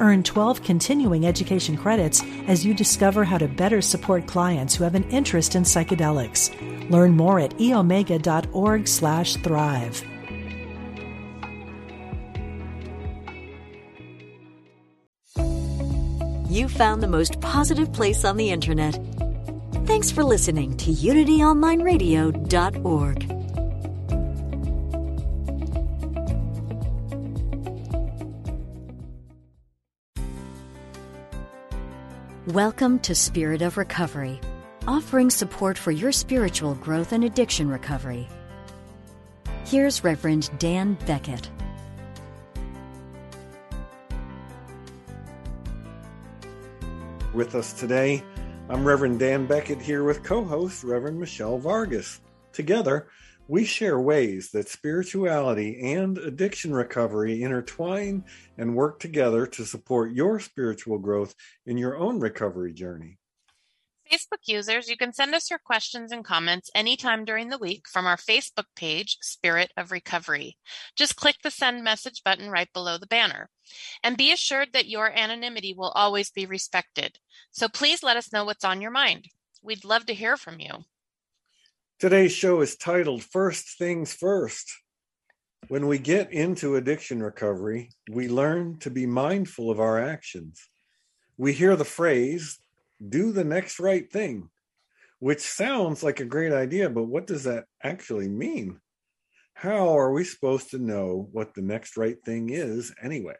Earn 12 continuing education credits as you discover how to better support clients who have an interest in psychedelics. Learn more at eomega.org/thrive. You found the most positive place on the internet. Thanks for listening to unityonlineradio.org. Welcome to Spirit of Recovery, offering support for your spiritual growth and addiction recovery. Here's Reverend Dan Beckett. With us today, I'm Reverend Dan Beckett here with co host Reverend Michelle Vargas. Together, we share ways that spirituality and addiction recovery intertwine and work together to support your spiritual growth in your own recovery journey. Facebook users, you can send us your questions and comments anytime during the week from our Facebook page, Spirit of Recovery. Just click the send message button right below the banner. And be assured that your anonymity will always be respected. So please let us know what's on your mind. We'd love to hear from you. Today's show is titled First Things First. When we get into addiction recovery, we learn to be mindful of our actions. We hear the phrase, do the next right thing, which sounds like a great idea, but what does that actually mean? How are we supposed to know what the next right thing is anyway?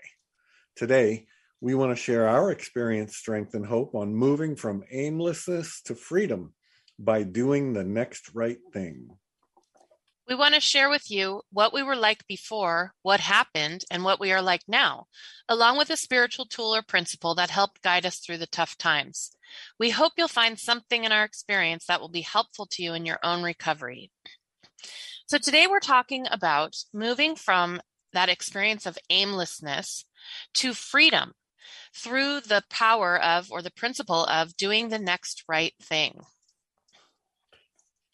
Today, we want to share our experience, strength, and hope on moving from aimlessness to freedom by doing the next right thing. We want to share with you what we were like before, what happened, and what we are like now, along with a spiritual tool or principle that helped guide us through the tough times. We hope you'll find something in our experience that will be helpful to you in your own recovery. So, today we're talking about moving from that experience of aimlessness to freedom through the power of or the principle of doing the next right thing.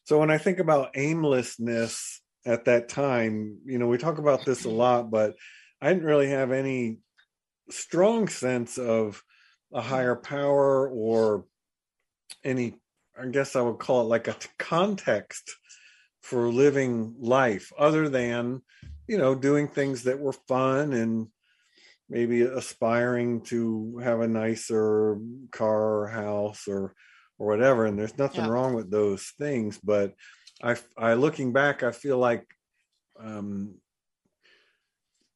So when I think about aimlessness at that time, you know, we talk about this a lot, but I didn't really have any strong sense of a higher power or any, I guess I would call it like a context for living life other than, you know, doing things that were fun and maybe aspiring to have a nicer car or house or or whatever and there's nothing yeah. wrong with those things but i i looking back i feel like um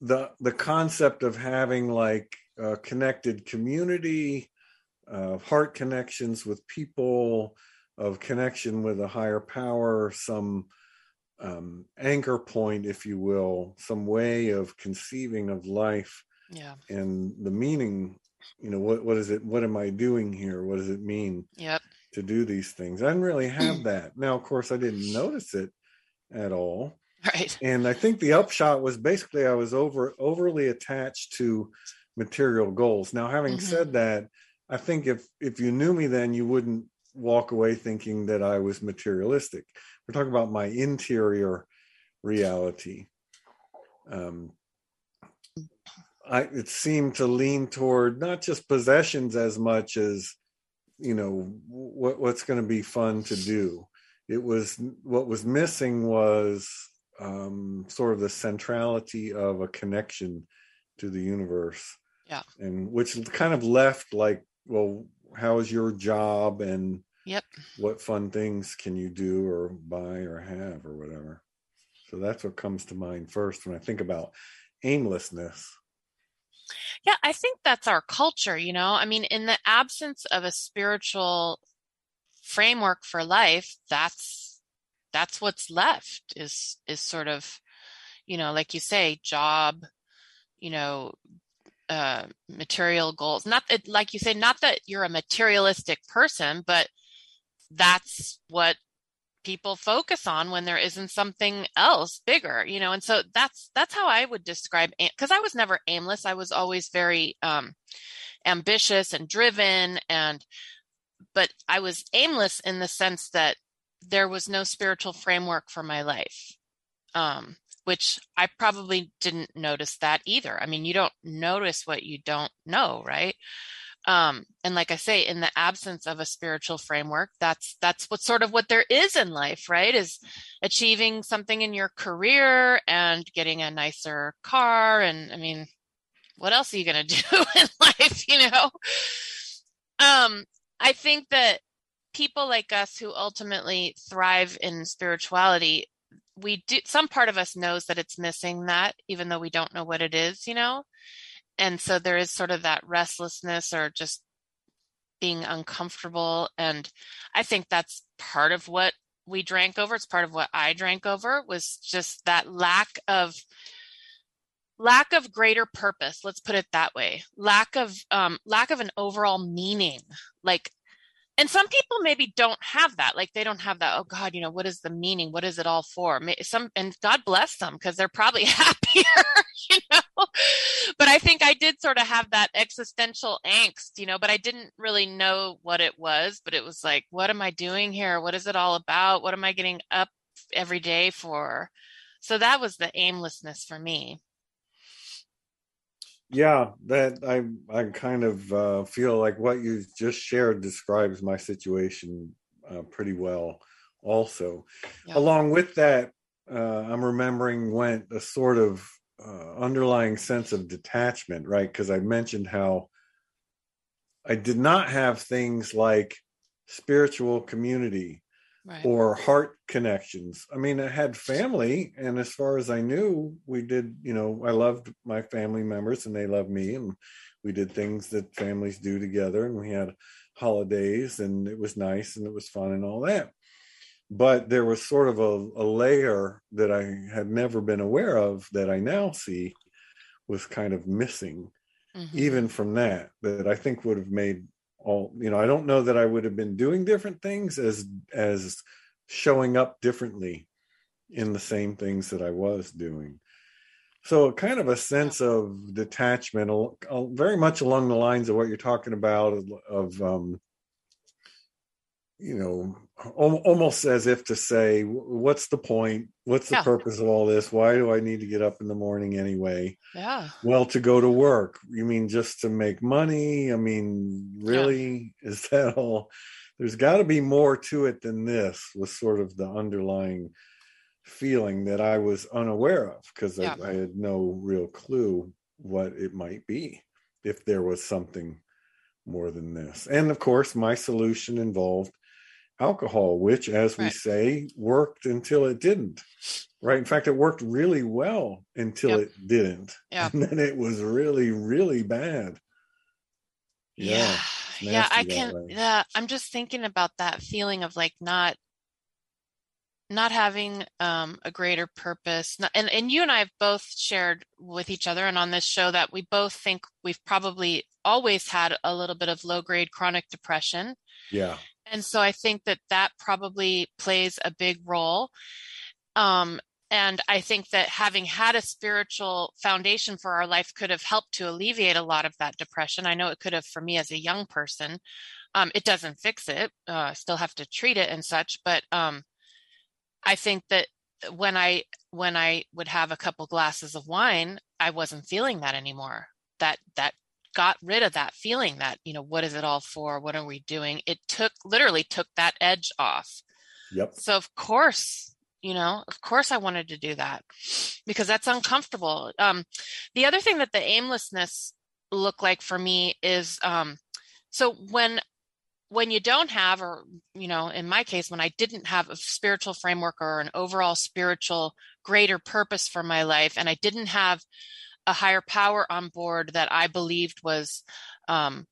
the the concept of having like a connected community of heart connections with people of connection with a higher power some um, anchor point if you will some way of conceiving of life yeah. and the meaning you know what what is it what am i doing here? What does it mean? Yep to do these things. I didn't really have that. Now of course i didn't notice it at all. Right. And i think the upshot was basically i was over overly attached to material goals. Now having mm-hmm. said that i think if if you knew me then you wouldn't walk away thinking that i was materialistic. We're talking about my interior reality. Um I, it seemed to lean toward not just possessions as much as you know what what's going to be fun to do. It was what was missing was um, sort of the centrality of a connection to the universe. Yeah. And which kind of left like well how is your job and yep. what fun things can you do or buy or have or whatever? So that's what comes to mind first when i think about aimlessness yeah, I think that's our culture, you know. I mean, in the absence of a spiritual framework for life, that's that's what's left is is sort of, you know, like you say, job, you know, uh material goals. Not that like you say, not that you're a materialistic person, but that's what people focus on when there isn't something else bigger you know and so that's that's how i would describe because i was never aimless i was always very um ambitious and driven and but i was aimless in the sense that there was no spiritual framework for my life um which i probably didn't notice that either. I mean you don't notice what you don't know right um and like i say in the absence of a spiritual framework that's that's what sort of what there is in life right? Is achieving something in your career and getting a nicer car and i mean what else are you going to do in life you know? Um i think that people like us who ultimately thrive in spirituality we do some part of us knows that it's missing that even though we don't know what it is you know and so there is sort of that restlessness or just being uncomfortable. And i think that's part of what we drank over. It's part of what i drank over was just that lack of lack of greater purpose. Let's put it that way. Lack of um lack of an overall meaning. Like and some people maybe don't have that. Like they don't have that oh god you know what is the meaning? What is it all for? Some and god bless them because they're probably happier you know but i think i did sort of have that existential angst you know but i didn't really know what it was but it was like what am i doing here? What is it all about? What am i getting up every day for? So that was the aimlessness for me. Yeah that i i kind of uh, feel like what you just shared describes my situation uh, pretty well also. Yeah. along with that uh, i'm remembering went a sort of uh, underlying sense of detachment right because i mentioned how i did not have things like spiritual community right. or heart connections. I mean, I had family, and as far as I knew, we did, you know, I loved my family members and they loved me, and we did things that families do together, and we had holidays, and it was nice and it was fun and all that. But there was sort of a, a layer that I had never been aware of that I now see was kind of missing, mm-hmm. even from that, that I think would have made all you know i don't know that i would have been doing different things as as showing up differently in the same things that i was doing so kind of a sense of detachment very much along the lines of what you're talking about of, of um, you know almost as if to say what's the point? What's the yeah. purpose of all this? Why do i need to get up in the morning anyway? Yeah. Well to go to work. You mean just to make money? I mean really? Yeah. is that all? There's got to be more to it than this was sort of the underlying feeling that i was unaware of because yeah. I, I had no real clue what it might be if there was something more than this. And of course my solution involved alcohol, which, as right. we say, worked until it didn't. Right. In fact, it worked really well until yep. it didn't. Yeah. And then it was really, really bad. Yeah. Yeah. yeah I can. Yeah. I'm just thinking about that feeling of like not not having um, a greater purpose and, and you and i have both shared with each other and on this show that we both think we've probably always had a little bit of low grade chronic depression yeah and so I think that that probably plays a big role. Um, and I think that having had a spiritual foundation for our life could have helped to alleviate a lot of that depression. I know it could have for me as a young person. Um, it doesn't fix it. Uh, still have to treat it and such. But um, I think that when I when I would have a couple glasses of wine, I wasn't feeling that anymore. That that got rid of that feeling that you know what is it all for? What are we doing? It took literally took that edge off. Yep. So of course you know of course i wanted to do that because that's uncomfortable. Um the other thing that the aimlessness looked like for me is um so when when you don't have or you know in my case when i didn't have a spiritual framework or an overall spiritual greater purpose for my life and i didn't have a higher power on board that I believed was um,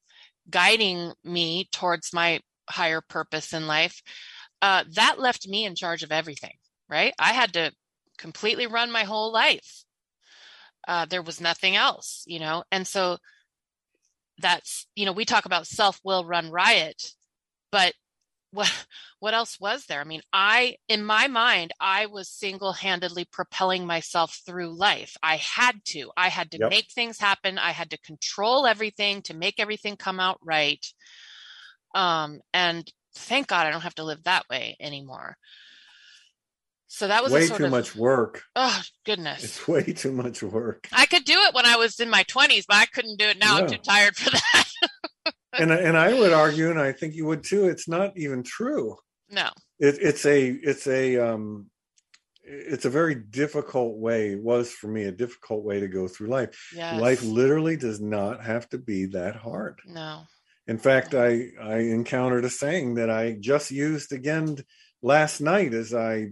guiding me towards my higher purpose in life, uh, that left me in charge of everything, right? I had to completely run my whole life. Uh, there was nothing else, you know? And so that's, you know, we talk about self will run riot, but what what else was there i mean i in my mind i was single-handedly propelling myself through life i had to i had to yep. make things happen i had to control everything to make everything come out right um and thank god i don't have to live that way anymore so that was way too of, much work. Oh goodness, it's way too much work. I could do it when I was in my twenties, but I couldn't do it now. Yeah. I'm too tired for that. And and I would argue, and I think you would too. It's not even true. No, it, it's a it's a um, it's a very difficult way. It was for me a difficult way to go through life. Yes. Life literally does not have to be that hard. No. In fact, I I encountered a saying that I just used again last night as I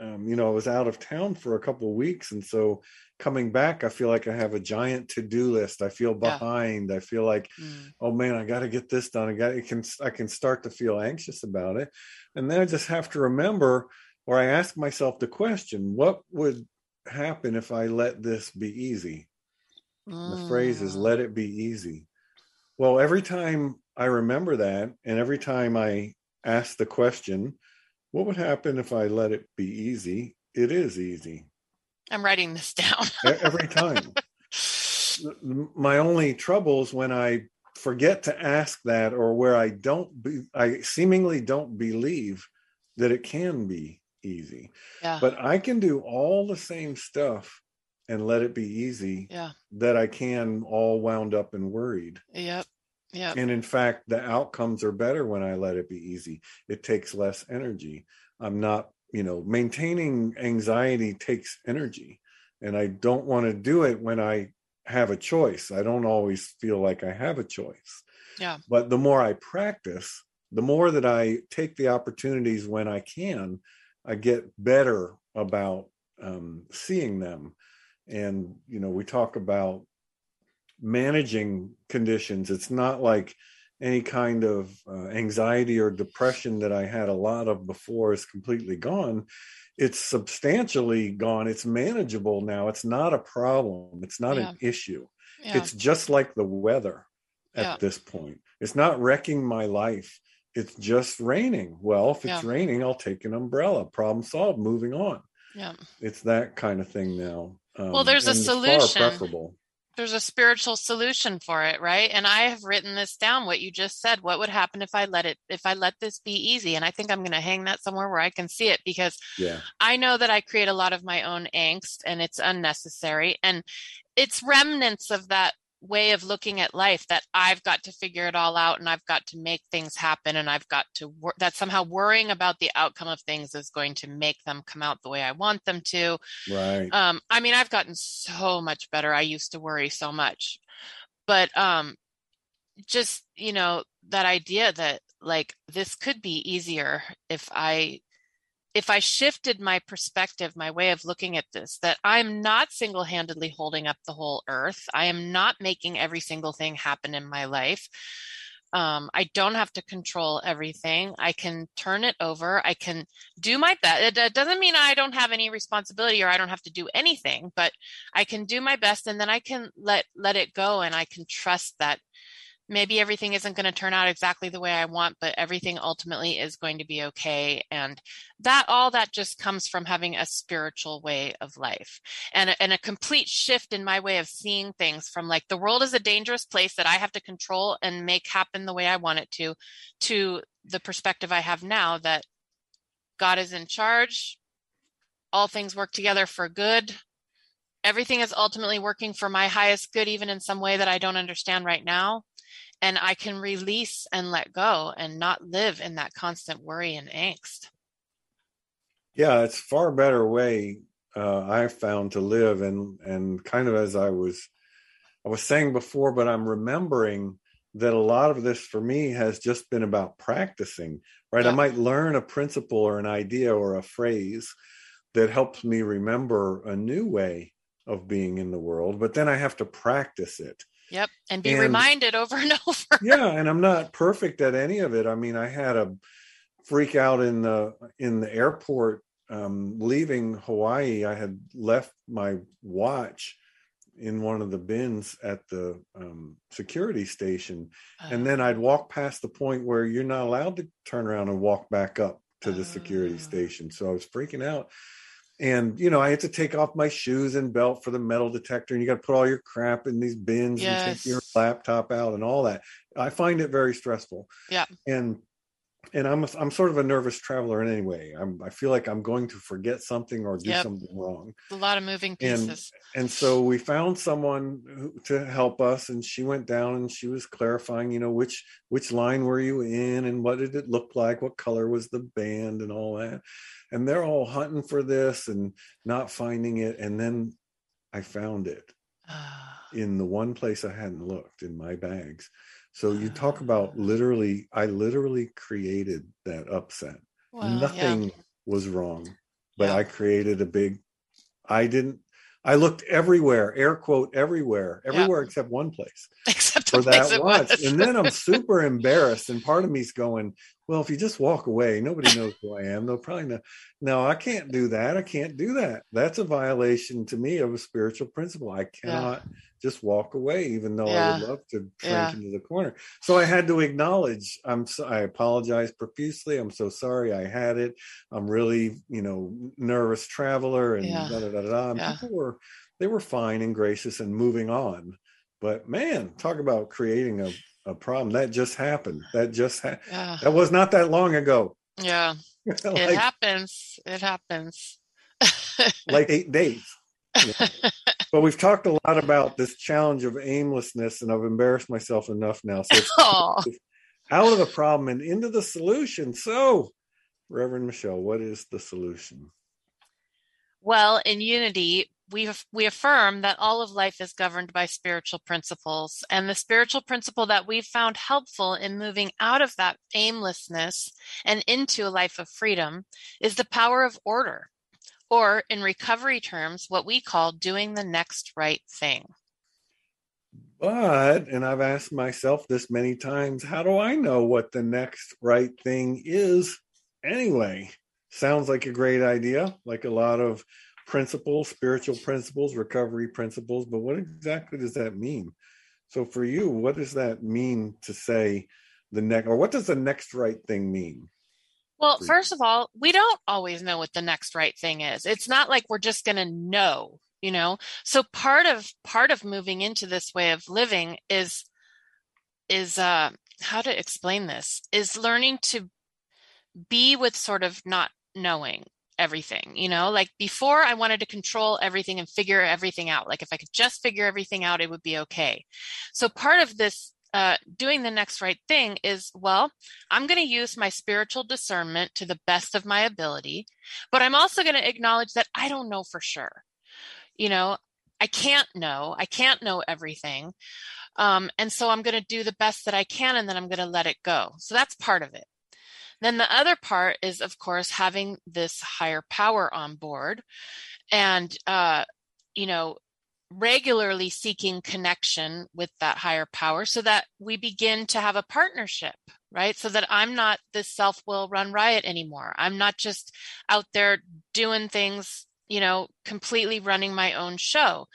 um, you know, I was out of town for a couple of weeks, and so coming back, I feel like I have a giant to-do list. I feel behind. Yeah. I feel like, mm. oh man, I got to get this done. I got. It can. I can start to feel anxious about it, and then I just have to remember, or I ask myself the question: What would happen if I let this be easy? Mm. The phrase is "Let it be easy." Well, every time I remember that, and every time I ask the question, what would happen if I let it be easy? It is easy. I'm writing this down. Every time. My only trouble is when I forget to ask that or where I don't be, I seemingly don't believe that it can be easy. Yeah. But I can do all the same stuff and let it be easy yeah. that I can all wound up and worried. Yep. Yeah. And in fact, the outcomes are better when I let it be easy. It takes less energy. I'm not, you know, maintaining anxiety takes energy. And I don't want to do it when I have a choice. I don't always feel like I have a choice. Yeah. But the more I practice, the more that I take the opportunities when I can, I get better about um, seeing them. And, you know, we talk about managing conditions. It's not like any kind of uh, anxiety or depression that I had a lot of before is completely gone. It's substantially gone. It's manageable now. It's not a problem. It's not yeah. an issue. Yeah. It's just like the weather at yeah. this point. It's not wrecking my life. It's just raining. Well, if it's raining, I'll take an umbrella. Problem solved. Moving on. Yeah. It's that kind of thing now. Um, well, there's a solution. Far preferable there's a spiritual solution for it right? And i have written this down what you just said what would happen if i let it if i let this be easy? And i think i'm going to hang that somewhere where i can see it because yeah. i know that i create a lot of my own angst and it's unnecessary. And it's remnants of that way of looking at life that I've got to figure it all out and I've got to make things happen and I've got to wor- that somehow worrying about the outcome of things is going to make them come out the way I want them to. Right. Um, I mean, I've gotten so much better. I used to worry so much, but um, just you know that idea that like this could be easier if I if I shifted my perspective, my way of looking at this, that I'm not single handedly holding up the whole earth, I am not making every single thing happen in my life. Um, I don't have to control everything. I can turn it over. I can do my best. It, it doesn't mean I don't have any responsibility or I don't have to do anything, but I can do my best and then I can let let it go and I can trust that maybe everything isn't going to turn out exactly the way I want, but everything ultimately is going to be okay. And that all that just comes from having a spiritual way of life and a, and a complete shift in my way of seeing things from like the world is a dangerous place that I have to control and make happen the way I want it to, to the perspective I have now that God is in charge. All things work together for good everything is ultimately working for my highest good, even in some way that I don't understand right now and I can release and let go and not live in that constant worry and angst. Yeah, it's far better way uh, I've found to live, and and kind of as I was I was saying before, but I'm remembering that a lot of this for me has just been about practicing. Right, yeah. I might learn a principle or an idea or a phrase that helps me remember a new way of being in the world, but then I have to practice it Yep. And be and, reminded over and over. yeah. And I'm not perfect at any of it. I mean, I had a freak out in the in the airport um, leaving Hawaii. I had left my watch in one of the bins at the um, security station, and then I'd walk past the point where you're not allowed to turn around and walk back up to the security Oh. station. So I was freaking out. And you know, I had to take off my shoes and belt for the metal detector, and you got to put all your crap in these bins and take your laptop out and all that. I find it very stressful. Yeah. And and I'm I'm sort of a nervous traveler in any way. I'm I feel like I'm going to forget something or do Yep. something wrong. a lot of moving And- pieces. And so we found someone who, to help us, and she went down and she was clarifying, you know, which which line were you in, and what did it look like, what color was the band, and all that. And they're all hunting for this and not finding it, and then I found it in the one place I hadn't looked in my bags. So you talk about literally, I literally created that upset. well, yeah. Nothing was wrong, but Yeah. I created a big, I didn't, I looked everywhere, air quote, everywhere, Yeah. everywhere except one place Except for that watch. And then I'm super embarrassed. And part of me's going, well, if you just walk away, nobody knows who I am. They'll probably know. No, I can't do that. I can't do that. That's a violation to me of a spiritual principle. I cannot just walk away, even though I would love to shrink Yeah. into the corner. So I had to acknowledge. I'm. So, I apologize profusely. I'm so sorry. I had it. I'm really, you know, nervous traveler, and Yeah. da da da da. And Yeah. people were they were fine and gracious and moving on. But man, talk about creating a, a problem. That just happened. That just ha- yeah. that was not that long ago. Yeah. It happens. It happens. like eight days. But we've talked a lot about this challenge of aimlessness, and I've embarrassed myself enough now. So it's oh, out of the problem and into the solution. So, Reverend Michelle, what is the solution? well, in unity, we we affirm that all of life is governed by spiritual principles, and the spiritual principle that we've found helpful in moving out of that aimlessness and into a life of freedom is the power of order, or in recovery terms, what we call doing the next right thing. But, and I've asked myself this many times, how do I know what the next right thing is anyway? Sounds like a great idea, like a lot of principles, spiritual principles, recovery principles, but what exactly does that mean? So for you, what does that mean to say the next, or what does the next right thing mean? Well, first of all, we don't always know what the next right thing is. It's not like we're just going to know, you know. So part of part of moving into this way of living is is uh how to explain this is learning to be with sort of not knowing everything, you know? Like before I wanted to control everything and figure everything out. Like if I could just figure everything out, it would be okay. So part of this uh, doing the next right thing is well, I'm going to use my spiritual discernment to the best of my ability, but I'm also going to acknowledge that I don't know for sure. You know, I can't know. I can't know everything. Um, and so I'm going to do the best that I can and then I'm going to let it go. So that's part of it. Then the other part is, of course, having this higher power on board and, uh, you know, regularly seeking connection with that higher power so that we begin to have a partnership, right? So that I'm not this self will run riot anymore. I'm not just out there doing things, you know, completely running my own show,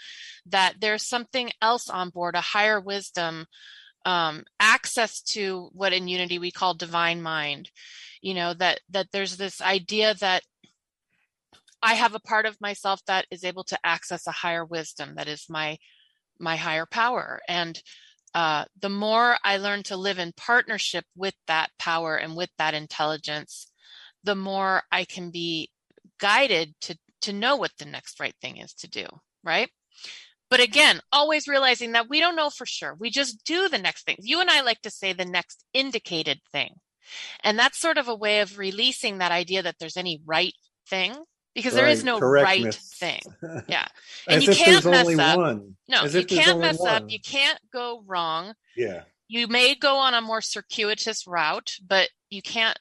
that there's something else on board, a higher wisdom, um, access to what in unity we call divine mind, you know, that, that there's this idea that I have a part of myself that is able to access a higher wisdom that is my my higher power and uh, the more I learn to live in partnership with that power and with that intelligence, the more I can be guided to to know what the next right thing is to do, right? But again, always realizing that we don't know for sure. We just do the next thing. You and I like to say the next indicated thing. And that's sort of a way of releasing that idea that there's any right thing because there is Right, no right thing. Yeah. And you can't there's mess only up. one. No, As you can't mess up. You can't go wrong. Yeah. You may go on a more circuitous route, but you can't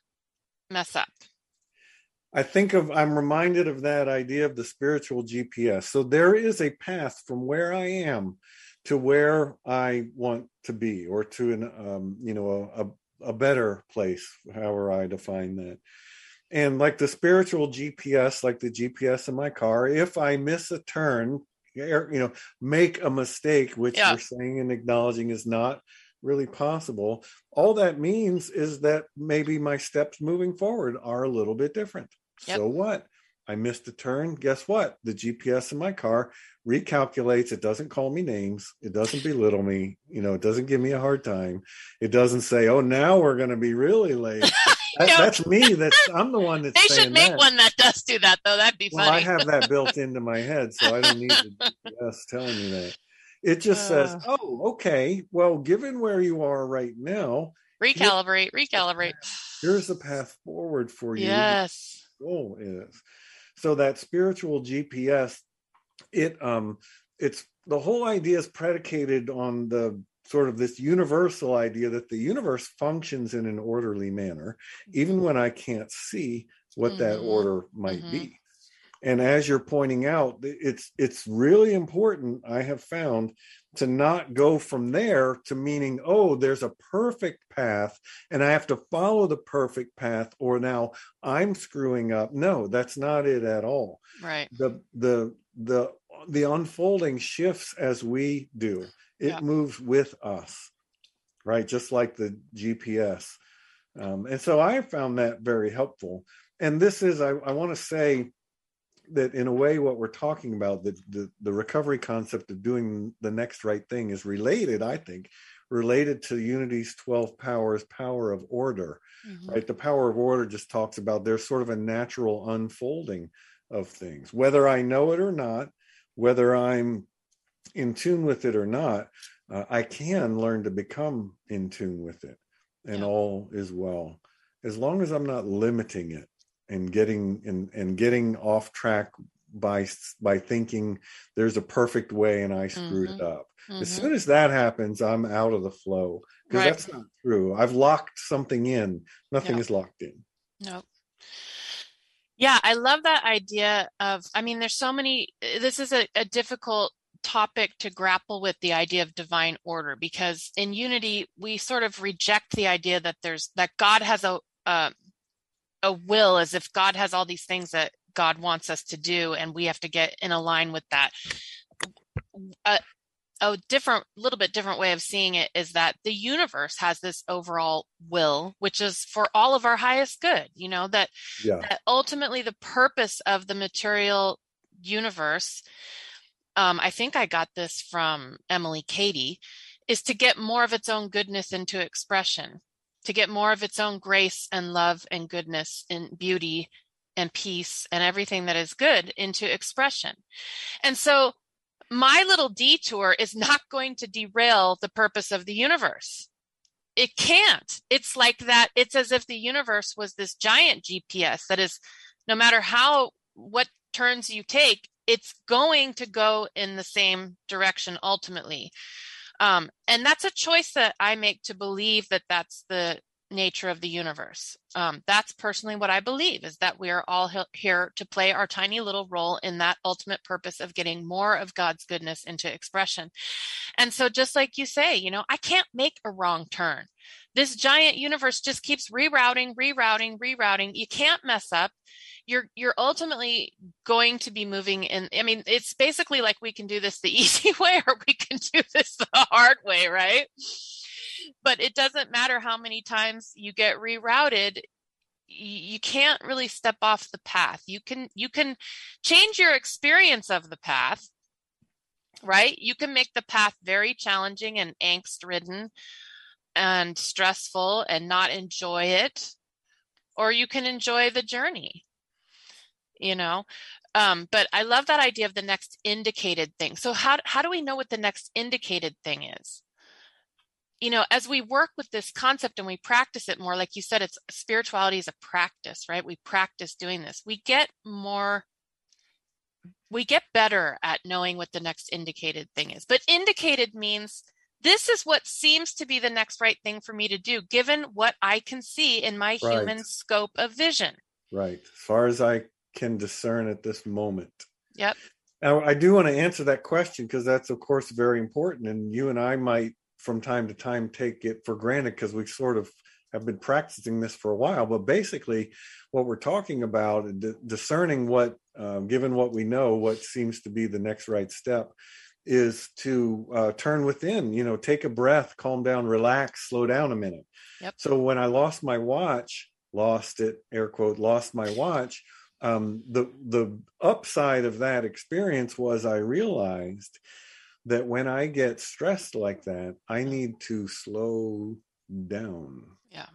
mess up. I think of I'm reminded of that idea of the spiritual GPS. So there is a path from where I am to where I want to be, or to an um, you know a, a, a better place, however I define that. And like the spiritual GPS, like the GPS in my car, if I miss a turn, you know make a mistake which Yeah. you're saying and acknowledging is not really possible. All that means is that maybe my steps moving forward are a little bit different. Yep. so what? I missed a turn. Guess what? The gps in my car recalculates. It doesn't call me names. It doesn't belittle me. You know it doesn't give me a hard time. It doesn't say oh now we're going to be really late. That- that's me. That's i'm the one that's They should make that. one that does do that, though. That'd be Well, I have that built into my head, so I don't need the GPS telling me that. It just says, Uh. "Oh, okay. Well, given where you are right now, recalibrate, recalibrate. here's the path forward for you. Yes. Goal is so that spiritual GPS. It um, it's the whole idea is predicated on the sort of this universal idea that the universe functions in an orderly manner, even when I can't see what that Mhm. order might Mhm. be. And as you're pointing out, it's it's really important. I have found to not go from there to meaning, oh, there's a perfect path, and I have to follow the perfect path, or now I'm screwing up. No, that's not it at all Right. the the the the unfolding shifts as we do it Yeah. moves with us right just like the gps um, and so i found that very helpful and this is i, I want to say that in a way what we're talking about the, the the recovery concept of doing the next right thing is related i think related to unity's 12 powers power of order Mhm. right the power of order just talks about there's sort of a natural unfolding of things whether i know it or not whether i'm in tune with it or not uh, i can learn to become in tune with it and Yeah. all is well as long as i'm not limiting it and getting and, and getting off track by by thinking there's a perfect way and i screwed it up as Mhm. soon as that happens i'm out of the flow because Right. that's not true i've locked something in nothing is locked in Nope. Yeah, I love that idea of, I mean, there's so many, this is a, a difficult topic to grapple with the idea of divine order because in unity, we sort of reject the idea that there's, that God has a, a, a will as if God has all these things that God wants us to do and we have to get in a line with that. A, a different, little bit different way of seeing it is that the universe has this overall will, which is for all of our highest good, you know, that yeah that ultimately the purpose of the material universe um, i think i got this from emily cady is to get more of its own goodness into expression to get more of its own grace and love and goodness and beauty and peace and everything that is good into expression and so my little detour is not going to derail the purpose of the universe it can't. It's like that. It's as if the universe was this giant GPS that is, no matter how, what turns you take, it's going to go in the same direction ultimately. Um, and that's a choice that I make to believe that that's the nature of the universe. Um, that's personally what I believe is that we are all he- here to play our tiny little role in that ultimate purpose of getting more of God's goodness into expression. And so, just like you say, you know, I can't make a wrong turn. This giant universe just keeps rerouting, rerouting, rerouting. You can't mess up. You're you're ultimately going to be moving in. I mean, it's basically like we can do this the easy way or we can do this the hard way, right? But it doesn't matter how many times you get rerouted. You can't really step off the path. You can you can change your experience of the path, right? You can make the path very challenging and angst ridden and stressful and not enjoy it, or you can enjoy the journey, you know? Um, but I love that idea of the next indicated thing. So, how, how do we know what the next indicated thing is? You know, as we work with this concept and we practice it more, like you said, it's spirituality is a practice, right? We practice doing this. We get more we get better at knowing what the next indicated thing is. But indicated means this is what seems to be the next right thing for me to do, given what I can see in my Right. human scope of vision. right as far as i can discern at this moment Yep. now i do want to answer that question because that's of course very important and you and i might from time to time take it for granted because we sort of have been practicing this for a while, but basically, what we're talking about, discerning what, uh, given what we know, what seems to be the next right step, is to uh, turn within. You know, take a breath, calm down, relax, slow down a minute. Yep. So when I lost my watch, lost it, air quote, lost my watch. Um, the the upside of that experience was I realized that when I get stressed like that, I need to slow down. Yeah.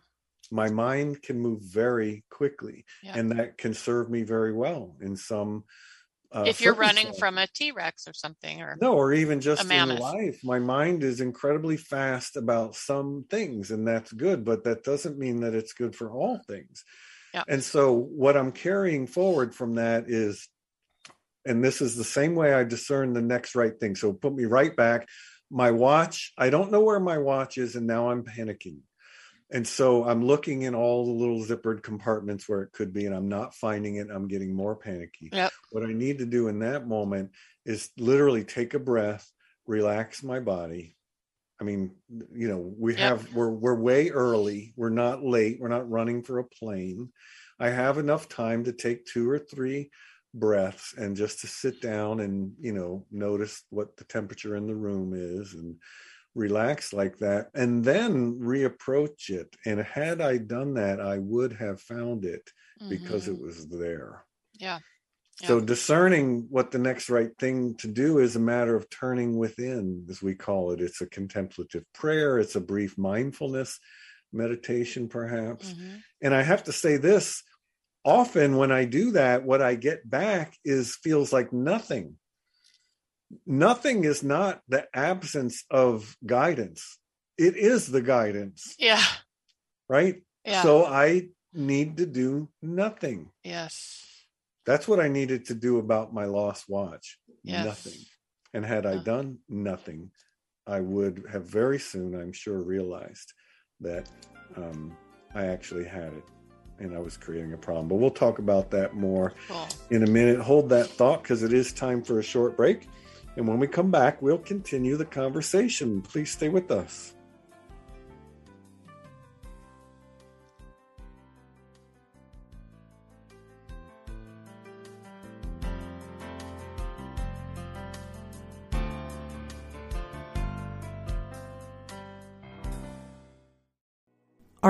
My mind can move very quickly, yeah. and that can serve me very well in some. Uh, if you're running from a T Rex or something, or no, or even just in life, my mind is incredibly fast about some things, and that's good. But that doesn't mean that it's good for all things. Yeah. And so, what I'm carrying forward from that is and this is the same way I discern the next right thing. So put me right back. My watch, I don't know where my watch is, and now I'm panicking. And so I'm looking in all the little zippered compartments where it could be, and I'm not finding it. I'm getting more panicky. Yep. What I need to do in that moment is literally take a breath, relax my body. I mean, you know, we yep. have we're we're way early. We're not late. We're not running for a plane. I have enough time to take two or three breaths and just to sit down and you know notice what the temperature in the room is and relax like that and then reapproach it and had i done that i would have found it mm-hmm. because it mm-hmm. was there yeah. yeah so discerning what the next right thing to do is a matter of turning within as we call it it's a contemplative prayer it's a brief mindfulness meditation perhaps mm-hmm. and i have to say this often when I do that, what I get back is feels like nothing. Nothing is not the absence of guidance. It is the guidance. Yeah. Right? Yeah. So I need to do nothing. Yes. That's what I needed to do about my lost watch. Yes. Nothing. And had I done nothing, I would have very soon, I'm sure, realized that um, I actually had it and I was creating a problem. But we'll talk about that more cool. in a minute. Hold that thought because it is time for a short break. And when we come back, we'll continue the conversation. Please stay with us.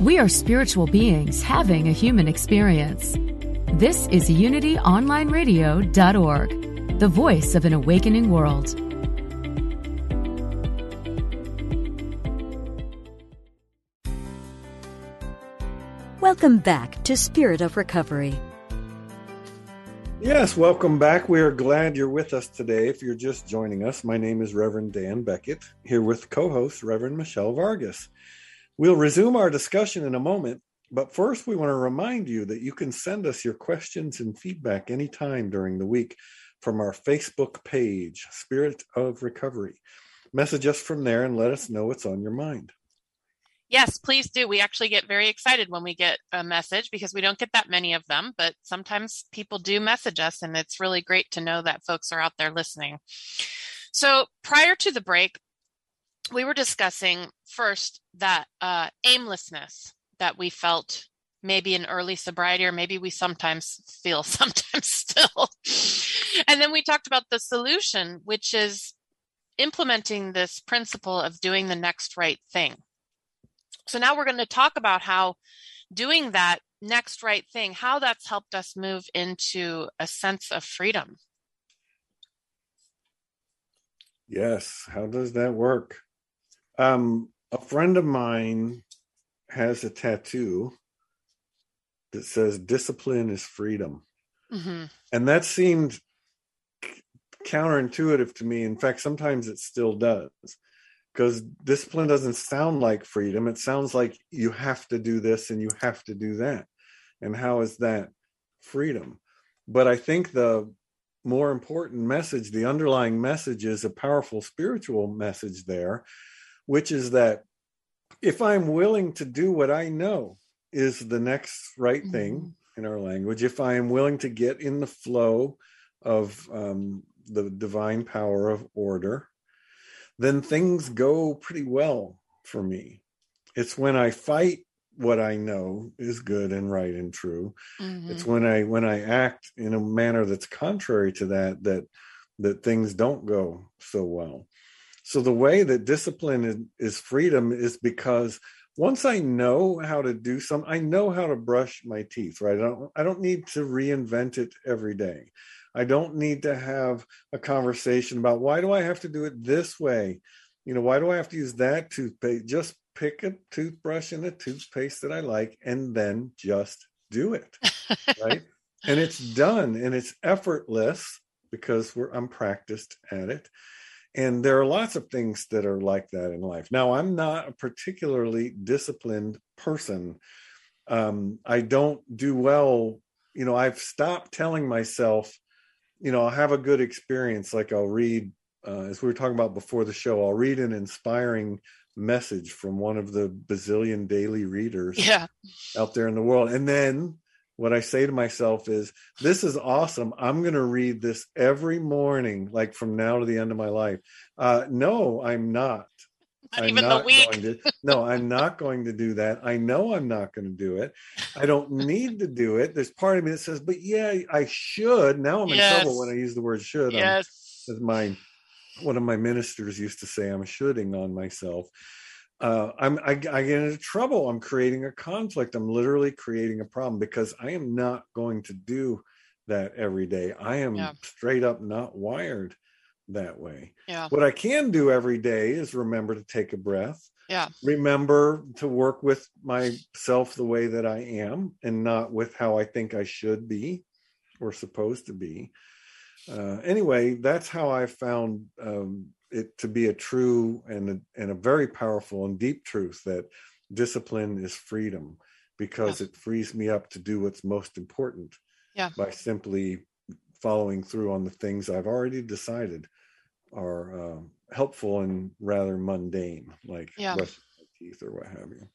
We are spiritual beings having a human experience. This is UnityOnlineRadio.org, the voice of an awakening world. Welcome back to Spirit of Recovery. Yes, welcome back. We are glad you're with us today. If you're just joining us, my name is Reverend Dan Beckett, here with co host Reverend Michelle Vargas. We'll resume our discussion in a moment, but first we want to remind you that you can send us your questions and feedback anytime during the week from our Facebook page, Spirit of Recovery. Message us from there and let us know what's on your mind. Yes, please do. We actually get very excited when we get a message because we don't get that many of them, but sometimes people do message us, and it's really great to know that folks are out there listening. So, prior to the break, we were discussing first that uh, aimlessness that we felt maybe in early sobriety, or maybe we sometimes feel sometimes still. and then we talked about the solution, which is implementing this principle of doing the next right thing. So now we're going to talk about how doing that next right thing, how that's helped us move into a sense of freedom. Yes. How does that work? Um, a friend of mine has a tattoo that says discipline is freedom. Mm-hmm. And that seemed counterintuitive to me. In fact, sometimes it still does because discipline doesn't sound like freedom. It sounds like you have to do this and you have to do that. And how is that freedom? But I think the more important message, the underlying message is a powerful spiritual message there, which is that if I'm willing to do what I know is the next right mm-hmm. thing in our language, if I am willing to get in the flow of um, the divine power of order, then things go pretty well for me. It's when I fight what I know is good and right and true. Mm-hmm. It's when I when I act in a manner that's contrary to that that that things don't go so well. So the way that discipline is, is freedom is because once I know how to do something, I know how to brush my teeth, right? I don't I don't need to reinvent it every day. I don't need to have a conversation about why do I have to do it this way? You know, why do I have to use that toothpaste? Just pick a toothbrush and a toothpaste that I like and then just do it. right. and it's done and it's effortless because we're I'm practiced at it. And there are lots of things that are like that in life. Now, I'm not a particularly disciplined person. Um, I don't do well. You know, I've stopped telling myself, you know, I'll have a good experience. Like I'll read, uh, as we were talking about before the show, I'll read an inspiring message from one of the bazillion daily readers yeah. out there in the world. And then what I say to myself is, this is awesome. I'm going to read this every morning, like from now to the end of my life. Uh, no, I'm not. Not I'm even not the week. To, no, I'm not going to do that. I know I'm not going to do it. I don't need to do it. There's part of me that says, but yeah, I should. Now I'm yes. in trouble when I use the word should. Yes. I'm, as my one of my ministers used to say, I'm shooting on myself. Uh, I'm I, I get into trouble. I'm creating a conflict. I'm literally creating a problem because I am not going to do that every day. I am yeah. straight up not wired that way. Yeah. What I can do every day is remember to take a breath. Yeah. Remember to work with myself the way that I am and not with how I think I should be or supposed to be. Uh, anyway, that's how I found um, it to be a true and a, and a very powerful and deep truth that discipline is freedom because yeah. it frees me up to do what's most important yeah. by simply following through on the things I've already decided are uh, helpful and rather mundane, like yeah. brushing teeth or what have you.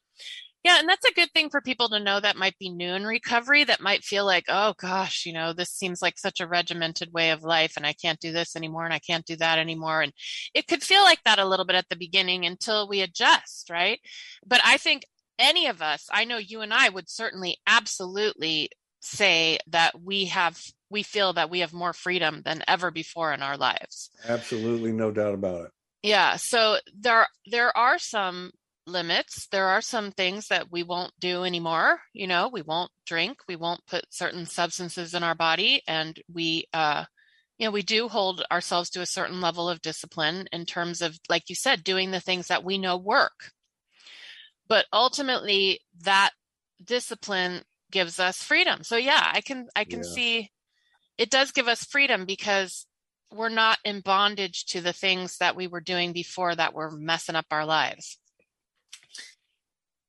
Yeah, and that's a good thing for people to know that might be new in recovery that might feel like, oh gosh, you know, this seems like such a regimented way of life and I can't do this anymore and I can't do that anymore. And it could feel like that a little bit at the beginning until we adjust, right? But I think any of us, I know you and I would certainly absolutely say that we have we feel that we have more freedom than ever before in our lives. Absolutely no doubt about it. Yeah, so there there are some limits. There are some things that we won't do anymore. You know, we won't drink, we won't put certain substances in our body, and we, uh, you know, we do hold ourselves to a certain level of discipline in terms of, like you said, doing the things that we know work. But ultimately, that discipline gives us freedom. So yeah, I can I can yeah. see it does give us freedom because we're not in bondage to the things that we were doing before that were messing up our lives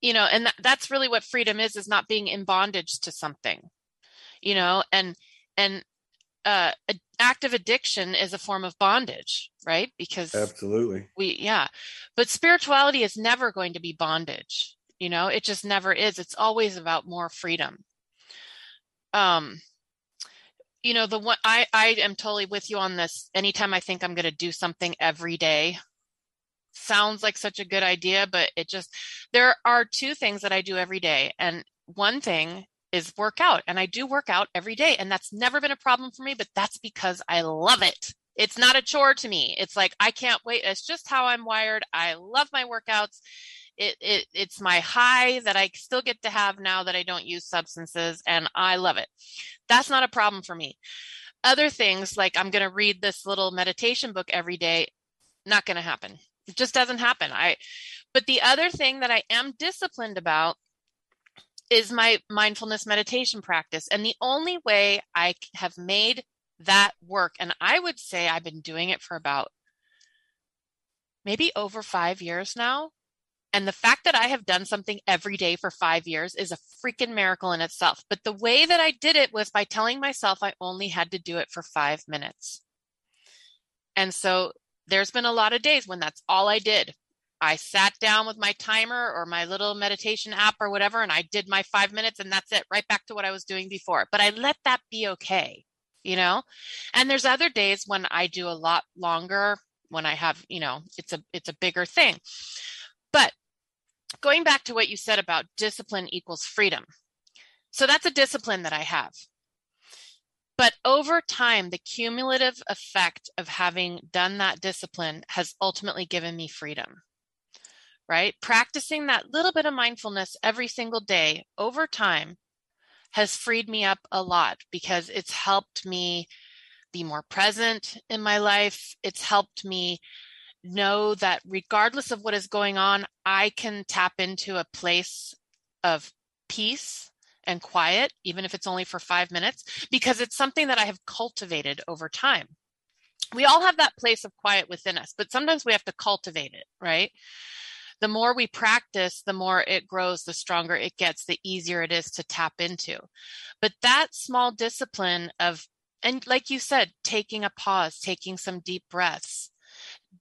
you know and that, that's really what freedom is is not being in bondage to something you know and and uh active addiction is a form of bondage right? Because absolutely. we yeah. But spirituality is never going to be bondage you know? It just never is. It's always about more freedom. Um you know the one i i am totally with you on this. Anytime i think i'm going to do something every day sounds like such a good idea, but it just, there are two things that I do every day. And one thing is work out. And I do work out every day. And that's never been a problem for me, but that's because I love it. It's not a chore to me. It's like, I can't wait. It's just how I'm wired. I love my workouts. It, it it's my high that I still get to have now that I don't use substances and I love it. That's not a problem for me. Other things like I'm going to read this little meditation book every day, not going to happen. It just doesn't happen. I but the other thing that I am disciplined about is my mindfulness meditation practice. And the only way I have made that work. And I would say I've been doing it for about maybe over five years now. And the fact that I have done something every day for five years is a freaking miracle in itself. But the way that I did it was by telling myself I only had to do it for five minutes. And so there's been a lot of days when that's all I did. I sat down with my timer or my little meditation app or whatever, and I did my five minutes, and that's it, right back to what I was doing before. But I let that be okay, you know? And there's other days when I do a lot longer, when I have, you know, it's a it's a bigger thing. But going back to what you said about discipline equals freedom. So that's a discipline that I have. But over time, the cumulative effect of having done that discipline has ultimately given me freedom, right? Practicing that little bit of mindfulness every single day over time has freed me up a lot because it's helped me be more present in my life. It's helped me know that regardless of what is going on, I can tap into a place of peace and quiet, even if it's only for five minutes, because it's something that I have cultivated over time. We all have that place of quiet within us, but sometimes we have to cultivate it, right? The more we practice, the more it grows, the stronger it gets, the easier it is to tap into. But that small discipline of, and like you said, taking a pause, taking some deep breaths,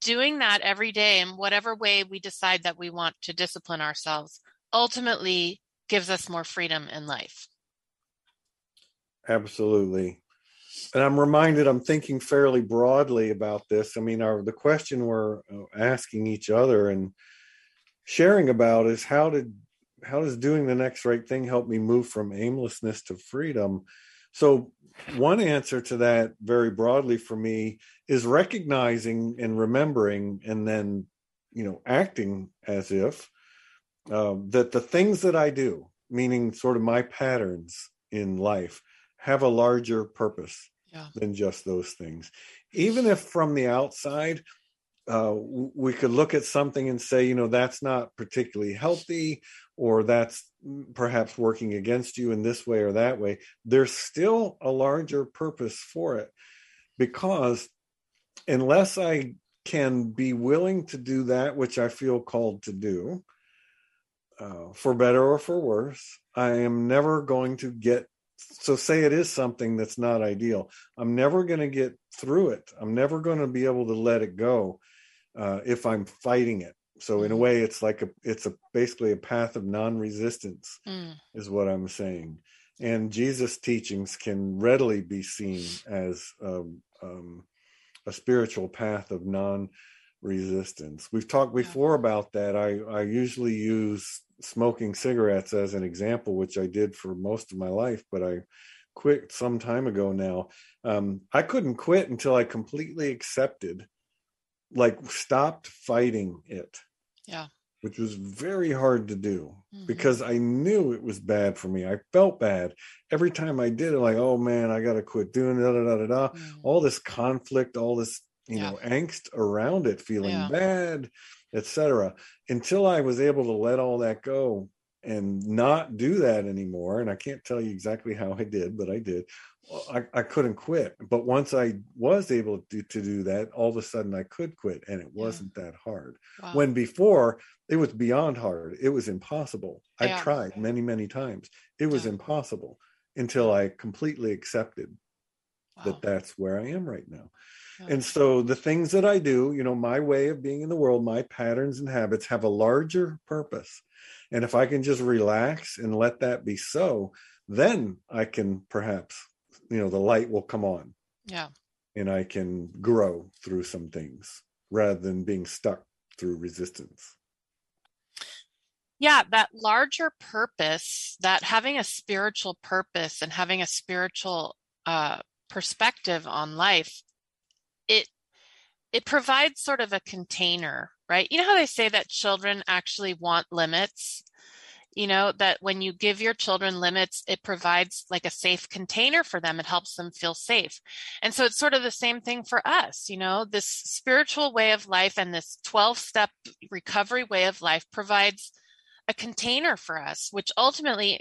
doing that every day in whatever way we decide that we want to discipline ourselves ultimately gives us more freedom in life. Absolutely. And I'm reminded I'm thinking fairly broadly about this. I mean, our the question we're uh, asking each other and sharing about is how did how does doing the next right thing help me move from aimlessness to freedom? So one answer to that very broadly for me is recognizing and remembering and then you know acting as if um, that the things that I do, meaning sort of my patterns in life, have a larger purpose yeah. than just those things. Even if from the outside, uh, we could look at something and say, you know, that's not particularly healthy, or that's perhaps working against you in this way or that way. There's still a larger purpose for it because unless I can be willing to do that which I feel called to do, uh, for better or for worse. I am never going to get so say it is something that's not ideal. I'm never going to get through it. I'm never going to be able to let it go uh, if I'm fighting it. So in a mm. way, it's like a it's a basically a path of non-resistance, mm. is what I'm saying. And Jesus' teachings can readily be seen as um, um, a spiritual path of non resistance. We've talked before about that. I, I usually use smoking cigarettes as an example, which I did for most of my life, but I quit some time ago now. Um, I couldn't quit until I completely accepted, like, stopped fighting it. Yeah. Which was very hard to do mm-hmm. because I knew it was bad for me. I felt bad every time I did it, like, oh man, I got to quit doing da da da da da. Mm-hmm. All this conflict, all this you yeah. know angst around it feeling yeah. bad etc until i was able to let all that go and not do that anymore and i can't tell you exactly how i did but i did i, I couldn't quit. But once i was able to, to do that all of a sudden i could quit and it wasn't yeah. that hard. Wow. when before it was beyond hard. It was impossible. I tried many many times. It was impossible until i completely accepted wow. that that's where i am right now and so the things that I do, you know, my way of being in the world, my patterns and habits have a larger purpose. And if I can just relax and let that be so, then I can perhaps, you know, the light will come on. Yeah. And I can grow through some things rather than being stuck through resistance. Yeah, that larger purpose, that having a spiritual purpose and having a spiritual uh, perspective on life it it provides sort of a container, right? You know how they say that children actually want limits? You know, that when you give your children limits, it provides like a safe container for them. It helps them feel safe. And so it's sort of the same thing for us. You know, this spiritual way of life and this 12 step recovery way of life provides a container for us, which ultimately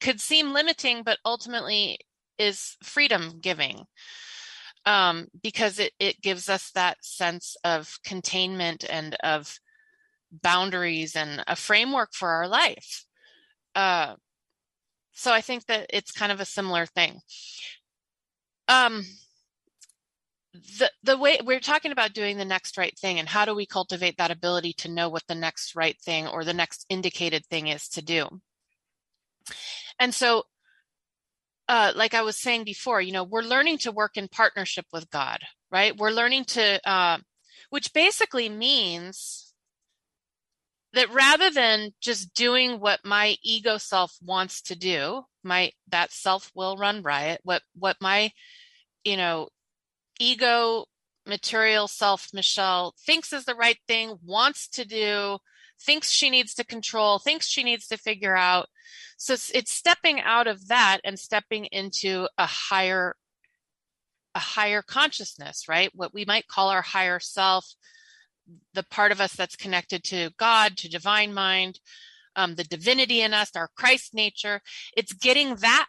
could seem limiting, but ultimately is freedom giving um, because it, it gives us that sense of containment and of boundaries and a framework for our life. Uh, so I think that it's kind of a similar thing. Um, the the way we're talking about doing the next right thing and how do we cultivate that ability to know what the next right thing or the next indicated thing is to do and so uh, like i was saying before you know we're learning to work in partnership with god right? We're learning to uh, which basically means that rather than just doing what my ego self wants to do my that self will run riot what what my you know ego material self Michelle thinks is the right thing, wants to do, thinks she needs to control, thinks she needs to figure out. So it's, stepping out of that and stepping into a higher a higher consciousness, right? What we might call our higher self, the part of us that's connected to God, to divine mind, um, the divinity in us, our Christ nature. It's getting that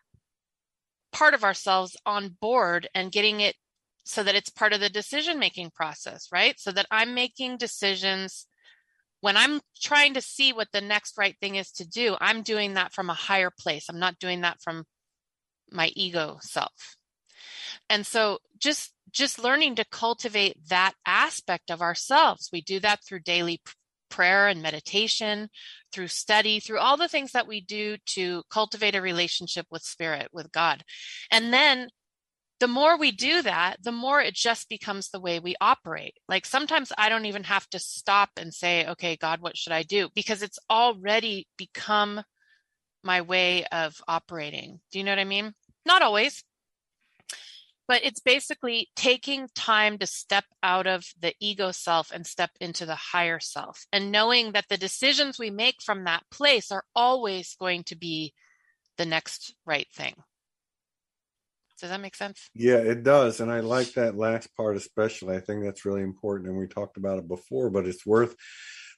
part of ourselves on board and getting it so that it's part of the decision making process, right? So that I'm making decisions when I'm trying to see what the next right thing is to do, I'm doing that from a higher place. I'm not doing that from my ego self. And so just just learning to cultivate that aspect of ourselves. We do that through daily prayer and meditation, through study, through all the things that we do to cultivate a relationship with spirit, with God. And then the more we do that, the more it just becomes the way we operate. Like sometimes I don't even have to stop and say, okay, God, what should I do? Because it's already become my way of operating. Do you know what I mean? Not always, but it's basically taking time to step out of the ego self and step into the higher self and knowing that the decisions we make from that place are always going to be the next right thing. Does that make sense? Yeah, it does. And I like that last part especially. I think that's really important. And we talked about it before, but it's worth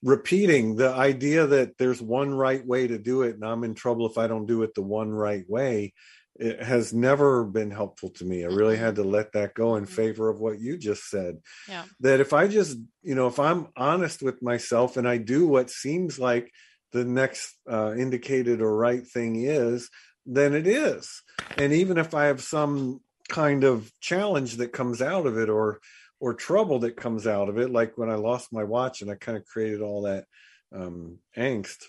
repeating the idea that there's one right way to do it and I'm in trouble if I don't do it the one right way. It has never been helpful to me. I really had to let that go in mm-hmm. favor of what you just said. Yeah. That if I just, you know, if I'm honest with myself and I do what seems like the next uh, indicated or right thing is, then it is. And even if I have some kind of challenge that comes out of it or or trouble that comes out of it, like when I lost my watch and I kind of created all that um, angst,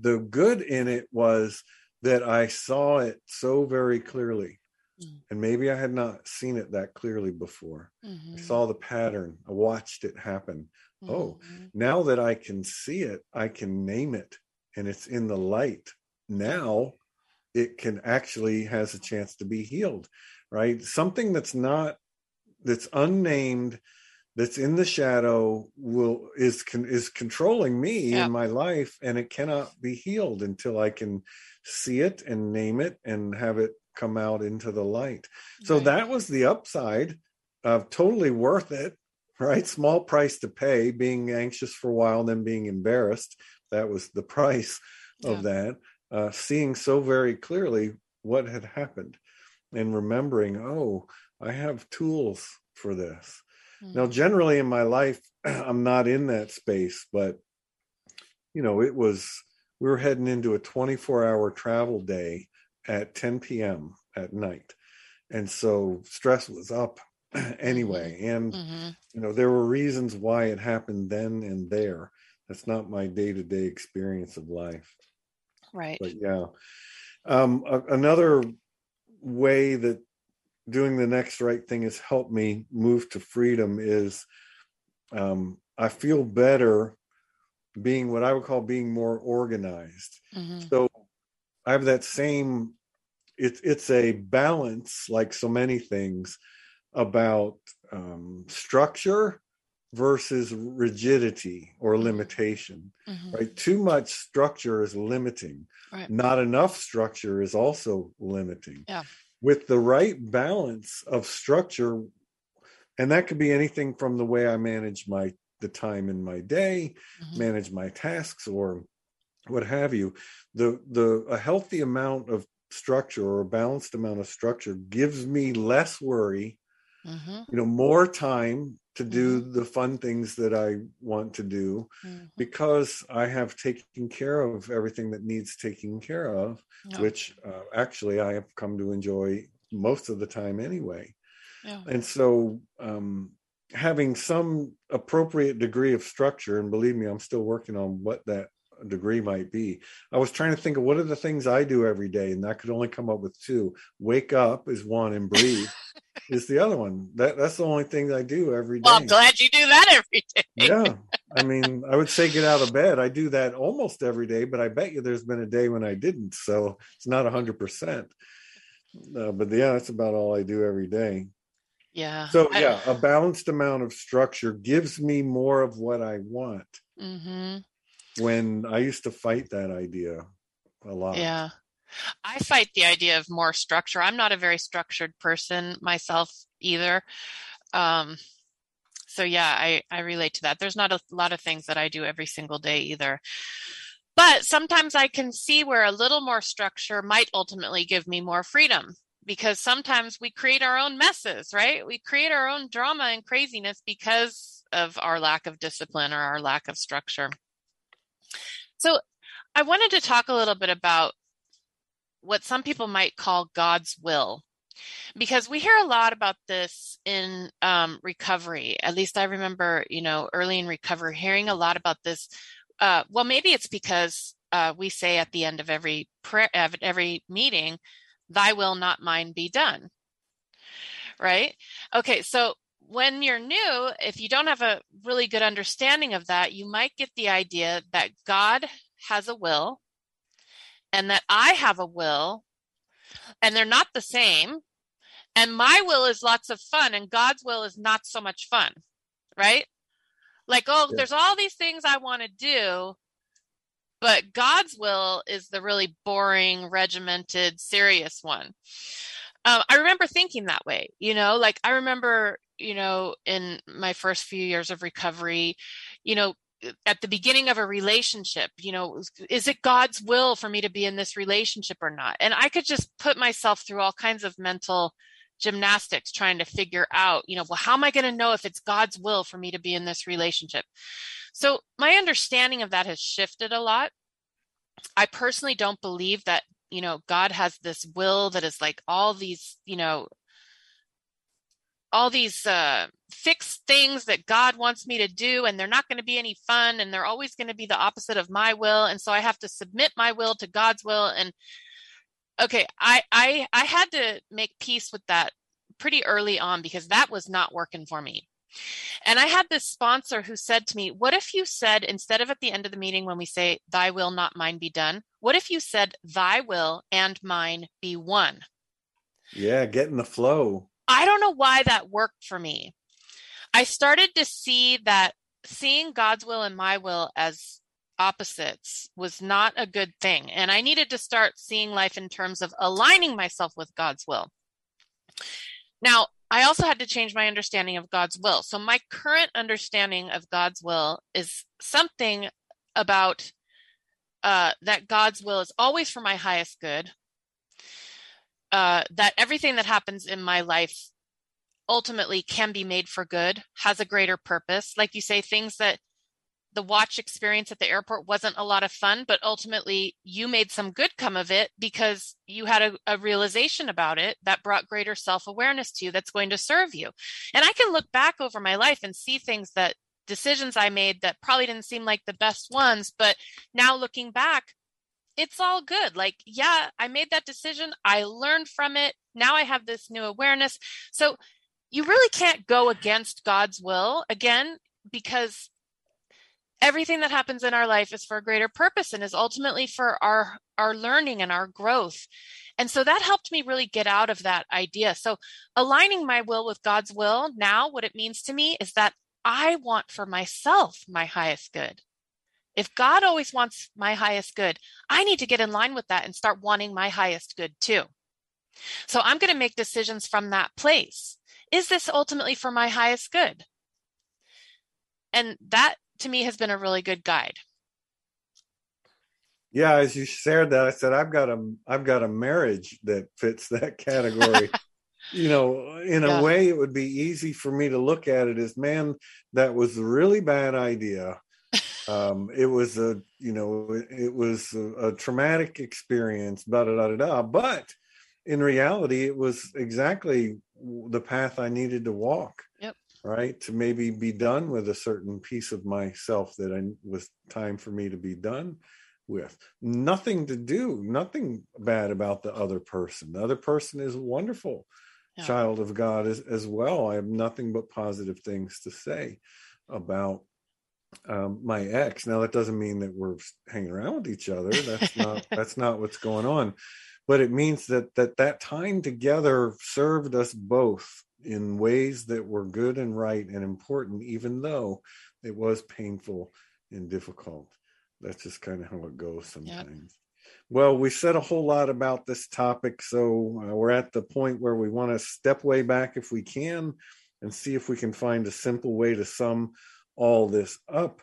the good in it was that I saw it so very clearly. Mm. And maybe I had not seen it that clearly before. Mm-hmm. I saw the pattern. I watched it happen. Oh, mm-hmm. Oh, now that I can see it, I can name it and it's in the light. Now it can actually has a chance to be healed right something that's not that's unnamed that's in the shadow will is is controlling me yeah. in my life and it cannot be healed until i can see it and name it and have it come out into the light so right. that was the upside of totally worth it right small price to pay being anxious for a while then being embarrassed that was the price yeah. of that uh, seeing so very clearly what had happened and remembering, oh, I have tools for this. Mm-hmm. Now, generally in my life, I'm not in that space, but you know, it was, we were heading into a 24 hour travel day at 10 p.m. at night. And so stress was up anyway. Mm-hmm. And, mm-hmm. you know, there were reasons why it happened then and there. That's not my day to day experience of life. Right. But yeah. Um, a, another way that doing the next right thing has helped me move to freedom is um, I feel better being what I would call being more organized. Mm-hmm. So I have that same it's it's a balance like so many things about um, structure versus rigidity or mm-hmm. limitation mm-hmm. right too much structure is limiting right. not enough structure is also limiting yeah. with the right balance of structure and that could be anything from the way i manage my the time in my day mm-hmm. manage my tasks or what have you the the a healthy amount of structure or a balanced amount of structure gives me less worry mm-hmm. you know more time to do mm-hmm. the fun things that I want to do mm-hmm. because I have taken care of everything that needs taking care of, which uh, actually I have come to enjoy most of the time anyway. And so, um, having some appropriate degree of structure, and believe me, I'm still working on what that degree might be. I was trying to think of what are the things I do every day, and I could only come up with two. Wake up is one, and breathe is the other one. That that's the only thing I do every day. Well, I'm glad you do that every day. yeah, I mean, I would say get out of bed. I do that almost every day, but I bet you there's been a day when I didn't, so it's not a hundred percent. Uh, but yeah, that's about all I do every day. Yeah. So yeah, a balanced amount of structure gives me more of what I want. Mm-hmm when I used to fight that idea a lot. Yeah. I fight the idea of more structure. I'm not a very structured person myself either. Um, so yeah, I, I relate to that. There's not a lot of things that I do every single day either. But sometimes I can see where a little more structure might ultimately give me more freedom because sometimes we create our own messes, right? We create our own drama and craziness because of our lack of discipline or our lack of structure. So I wanted to talk a little bit about what some people might call God's will. Because we hear a lot about this in um, recovery. At least I remember, you know, early in recovery, hearing a lot about this. Uh, well, maybe it's because uh, we say at the end of every prayer, every meeting, "Thy will, not mine, be done." Right? Okay, so when you're new, if you don't have a really good understanding of that, you might get the idea that God has a will and that I have a will and they're not the same. And my will is lots of fun and God's will is not so much fun, right? Like, oh, yeah. there's all these things I want to do, but God's will is the really boring, regimented, serious one. Um, I remember thinking that way, you know, like I remember you know, in my first few years of recovery, you know, at the beginning of a relationship, you know, is it God's will for me to be in this relationship or not? And I could just put myself through all kinds of mental gymnastics trying to figure out, you know, well, how am I going to know if it's God's will for me to be in this relationship? So my understanding of that has shifted a lot. I personally don't believe that, you know, God has this will that is like all these, you know, all these uh, fixed things that God wants me to do, and they're not going to be any fun, and they're always going to be the opposite of my will, and so I have to submit my will to God's will. And okay, I I I had to make peace with that pretty early on because that was not working for me. And I had this sponsor who said to me, What if you said, instead of at the end of the meeting when we say, Thy will, not mine, be done, what if you said, Thy will and mine be one? Yeah, get in the flow. I don't know why that worked for me. I started to see that seeing God's will and my will as opposites was not a good thing. And I needed to start seeing life in terms of aligning myself with God's will. Now, I also had to change my understanding of God's will. So, my current understanding of God's will is something about uh, that God's will is always for my highest good, uh, that everything that happens in my life ultimately can be made for good, has a greater purpose. Like you say, things that the watch experience at the airport wasn't a lot of fun, but ultimately you made some good come of it because you had a, a realization about it that brought greater self awareness to you that's going to serve you. And I can look back over my life and see things that decisions I made that probably didn't seem like the best ones, but now looking back, it's all good. Like, yeah, I made that decision. I learned from it. Now I have this new awareness. So you really can't go against God's will again, because everything that happens in our life is for a greater purpose and is ultimately for our our learning and our growth and so that helped me really get out of that idea so aligning my will with god's will now what it means to me is that i want for myself my highest good if God always wants my highest good, I need to get in line with that and start wanting my highest good too. So I'm going to make decisions from that place. Is this ultimately for my highest good? And that to me has been a really good guide. Yeah, as you shared that, I said I've got a I've got a marriage that fits that category. you know, in Yeah. a way, it would be easy for me to look at it as, man, that was a really bad idea. Um, it was a, you know, it, it was a, a traumatic experience, da da da da da. But in reality, it was exactly the path I needed to walk. Yep. Right. To maybe be done with a certain piece of myself that I was time for me to be done with. Nothing to do, nothing bad about the other person. The other person is wonderful Yeah. child of God as, as well. I have nothing but positive things to say about um, my ex. Now that doesn't mean that we're hanging around with each other. That's not that's not what's going on. But it means that that that time together served us both in ways that were good and right and important, even though it was painful and difficult. That's just kind of how it goes sometimes. Well, we said a whole lot about this topic, so uh, we're at the point where we want to step way back if we can and see if we can find a simple way to sum all this up.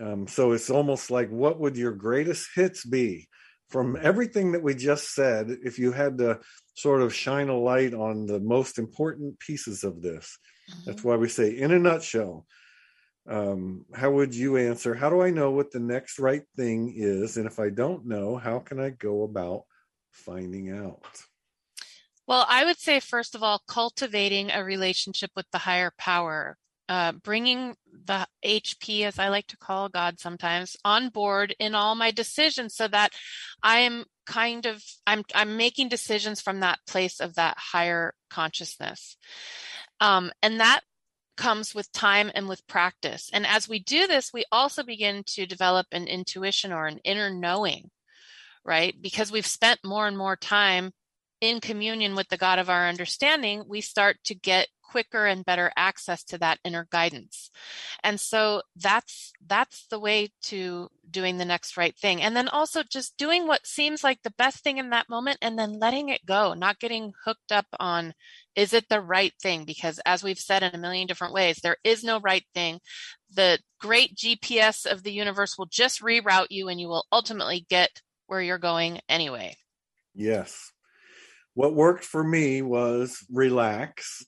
Um, so it's almost like what would your greatest hits be from everything that we just said if you had to sort of shine a light on the most important pieces of this? That's why we say, in a nutshell, um, how would you answer? How do I know what the next right thing is? And if I don't know, how can I go about finding out? Well, I would say, first of all, cultivating a relationship with the higher power, uh, bringing the HP, as I like to call God sometimes, on board in all my decisions so that I am kind of I'm I'm making decisions from that place of that higher consciousness. Um, and that comes with time and with practice. And as we do this, we also begin to develop an intuition or an inner knowing, right? Because we've spent more and more time in communion with the God of our understanding, we start to get quicker and better access to that inner guidance. And so that's that's the way to doing the next right thing. And then also just doing what seems like the best thing in that moment and then letting it go, not getting hooked up on is it the right thing because as we've said in a million different ways, there is no right thing. The great GPS of the universe will just reroute you and you will ultimately get where you're going anyway. Yes. What worked for me was relax.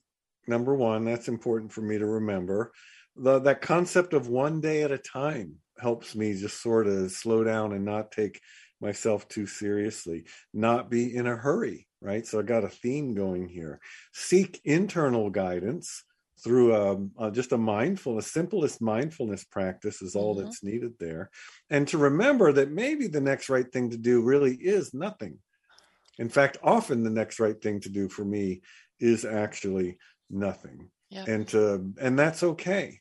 Number one, that's important for me to remember. The, that concept of one day at a time helps me just sort of slow down and not take myself too seriously, not be in a hurry, right? So I got a theme going here. Seek internal guidance through a, a, just a mindfulness, simplest mindfulness practice is all Mhm. that's needed there. And to remember that maybe the next right thing to do really is nothing. In fact, often the next right thing to do for me is actually nothing. And to and that's okay.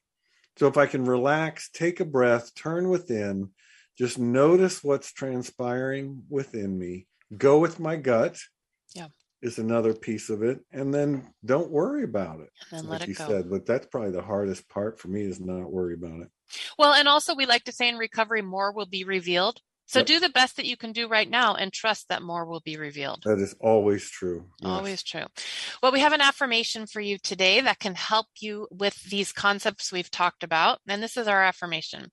So if I can relax, take a breath, turn within, just notice what's transpiring within me, go with my gut. Yeah. Is another piece of it. And then don't worry about it. And like let you it go. said, but that's probably the hardest part for me is not worry about it. Well, and also we like to say in recovery, more will be revealed. So Yep. do the best that you can do right now and trust that more will be revealed. That is always true. Yes. Always true. Well, we have an affirmation for you today that can help you with these concepts we've talked about. And this is our affirmation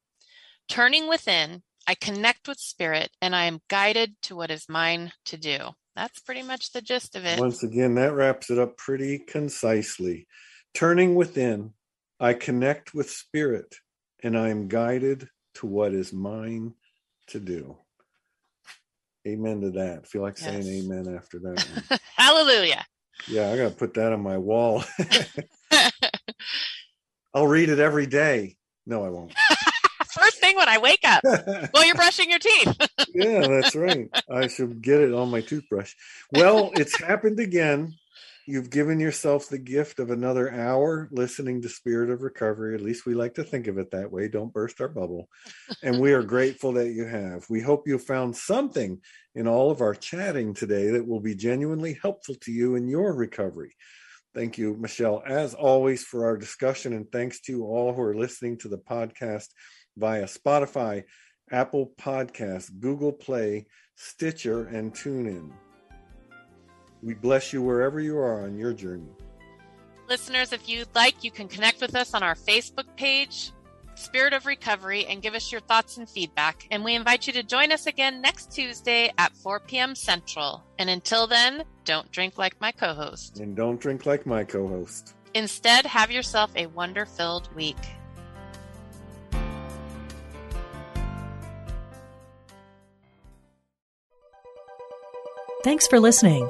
Turning within, I connect with spirit and I am guided to what is mine to do. That's pretty much the gist of it. Once again, that wraps it up pretty concisely. Turning within, I connect with spirit and I am guided to what is mine to do. Amen to that. feel like saying amen after that. Hallelujah. yeah, I got to put that on my wall. I'll read it every day. No, I won't. First thing when I wake up, well, you're brushing your teeth. yeah, that's right. I should get it on my toothbrush. Well, it's happened again. You've given yourself the gift of another hour listening to Spirit of Recovery. At least we like to think of it that way. Don't burst our bubble. And we are grateful that you have. We hope you found something in all of our chatting today that will be genuinely helpful to you in your recovery. Thank you, Michelle, as always, for our discussion. And thanks to all who are listening to the podcast via Spotify, Apple Podcasts, Google Play, Stitcher, and TuneIn. We bless you wherever you are on your journey. Listeners, if you'd like, you can connect with us on our Facebook page, Spirit of Recovery and give us your thoughts and feedback. And we invite you to join us again next Tuesday at 4 p.m. Central. And until then, don't drink like my co host. And don't drink like my co host. Instead, have yourself a wonder filled week. Thanks for listening.